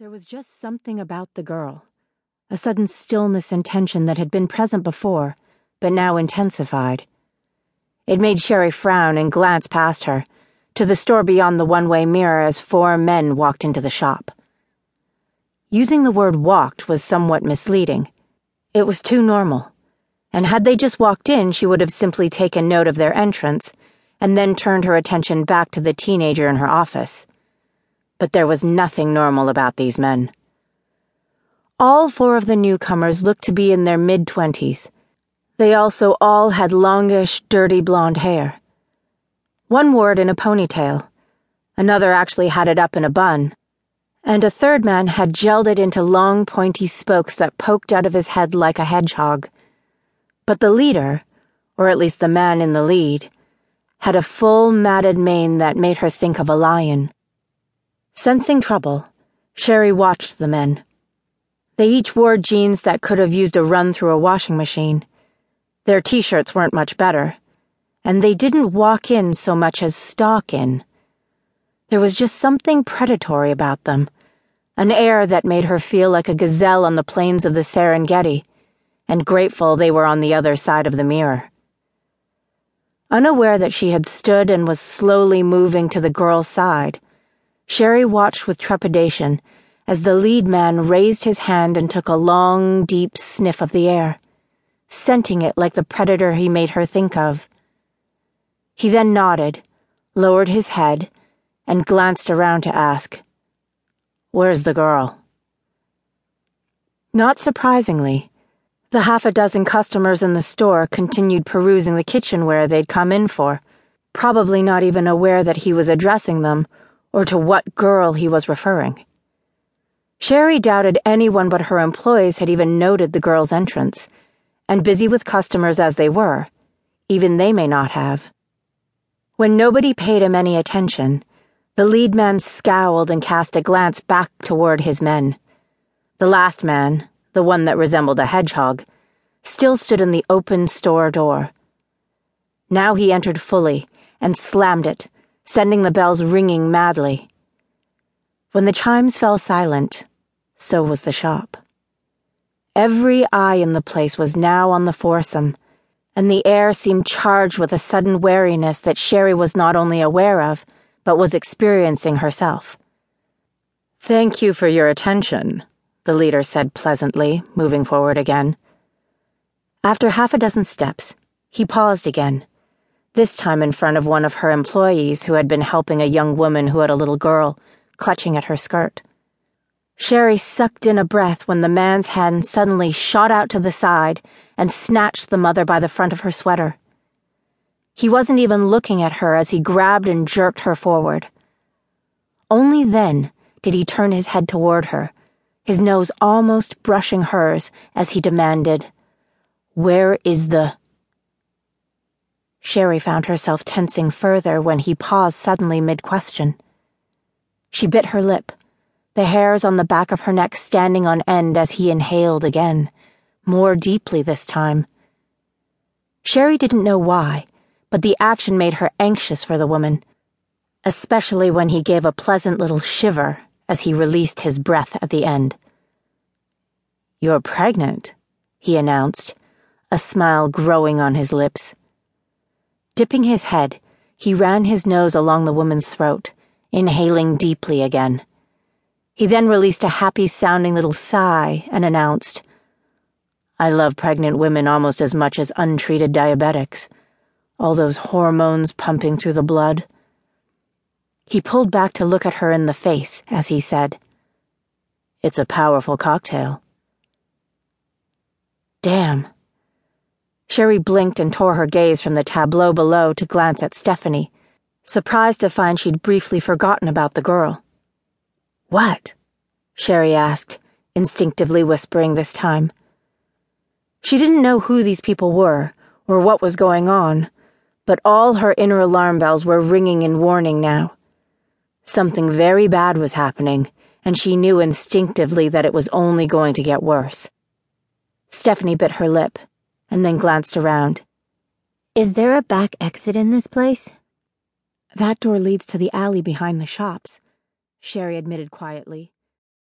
There was just something about the girl, a sudden stillness and tension that had been present before, but now intensified. It made Sherry frown and glance past her, to the store beyond the one way mirror as four men walked into the shop. Using the word walked was somewhat misleading. It was too normal, and had they just walked in, she would have simply taken note of their entrance and then turned her attention back to the teenager in her office but there was nothing normal about these men. All four of the newcomers looked to be in their mid twenties. They also all had longish, dirty blonde hair. One wore it in a ponytail, another actually had it up in a bun, and a third man had gelled it into long, pointy spokes that poked out of his head like a hedgehog. But the leader, or at least the man in the lead, had a full matted mane that made her think of a lion. Sensing trouble, Sherry watched the men. They each wore jeans that could have used a run through a washing machine. Their t shirts weren't much better, and they didn't walk in so much as stalk in. There was just something predatory about them, an air that made her feel like a gazelle on the plains of the Serengeti, and grateful they were on the other side of the mirror. Unaware that she had stood and was slowly moving to the girl's side, Sherry watched with trepidation as the lead man raised his hand and took a long, deep sniff of the air, scenting it like the predator he made her think of. He then nodded, lowered his head, and glanced around to ask, Where's the girl? Not surprisingly, the half a dozen customers in the store continued perusing the kitchenware they'd come in for, probably not even aware that he was addressing them or to what girl he was referring. Sherry doubted anyone but her employees had even noted the girl's entrance, and busy with customers as they were, even they may not have. When nobody paid him any attention, the lead man scowled and cast a glance back toward his men. The last man, the one that resembled a hedgehog, still stood in the open store door. Now he entered fully and slammed it sending the bells ringing madly. When the chimes fell silent, so was the shop. Every eye in the place was now on the foursome, and the air seemed charged with a sudden wariness that Sherry was not only aware of, but was experiencing herself. Thank you for your attention, the leader said pleasantly, moving forward again. After half a dozen steps, he paused again this time in front of one of her employees who had been helping a young woman who had a little girl, clutching at her skirt. Sherry sucked in a breath when the man's hand suddenly shot out to the side and snatched the mother by the front of her sweater. He wasn't even looking at her as he grabbed and jerked her forward. Only then did he turn his head toward her, his nose almost brushing hers as he demanded, Where is the. Sherry found herself tensing further when he paused suddenly mid question. She bit her lip, the hairs on the back of her neck standing on end as he inhaled again, more deeply this time. Sherry didn't know why, but the action made her anxious for the woman, especially when he gave a pleasant little shiver as he released his breath at the end. You're pregnant, he announced, a smile growing on his lips. Dipping his head, he ran his nose along the woman's throat, inhaling deeply again. He then released a happy sounding little sigh and announced, I love pregnant women almost as much as untreated diabetics. All those hormones pumping through the blood. He pulled back to look at her in the face as he said, It's a powerful cocktail. Damn. Sherry blinked and tore her gaze from the tableau below to glance at Stephanie, surprised to find she'd briefly forgotten about the girl. What? Sherry asked, instinctively whispering this time. She didn't know who these people were or what was going on, but all her inner alarm bells were ringing in warning now. Something very bad was happening, and she knew instinctively that it was only going to get worse. Stephanie bit her lip and then glanced around. Is there a back exit in this place? That door leads to the alley behind the shops, Sherry admitted quietly.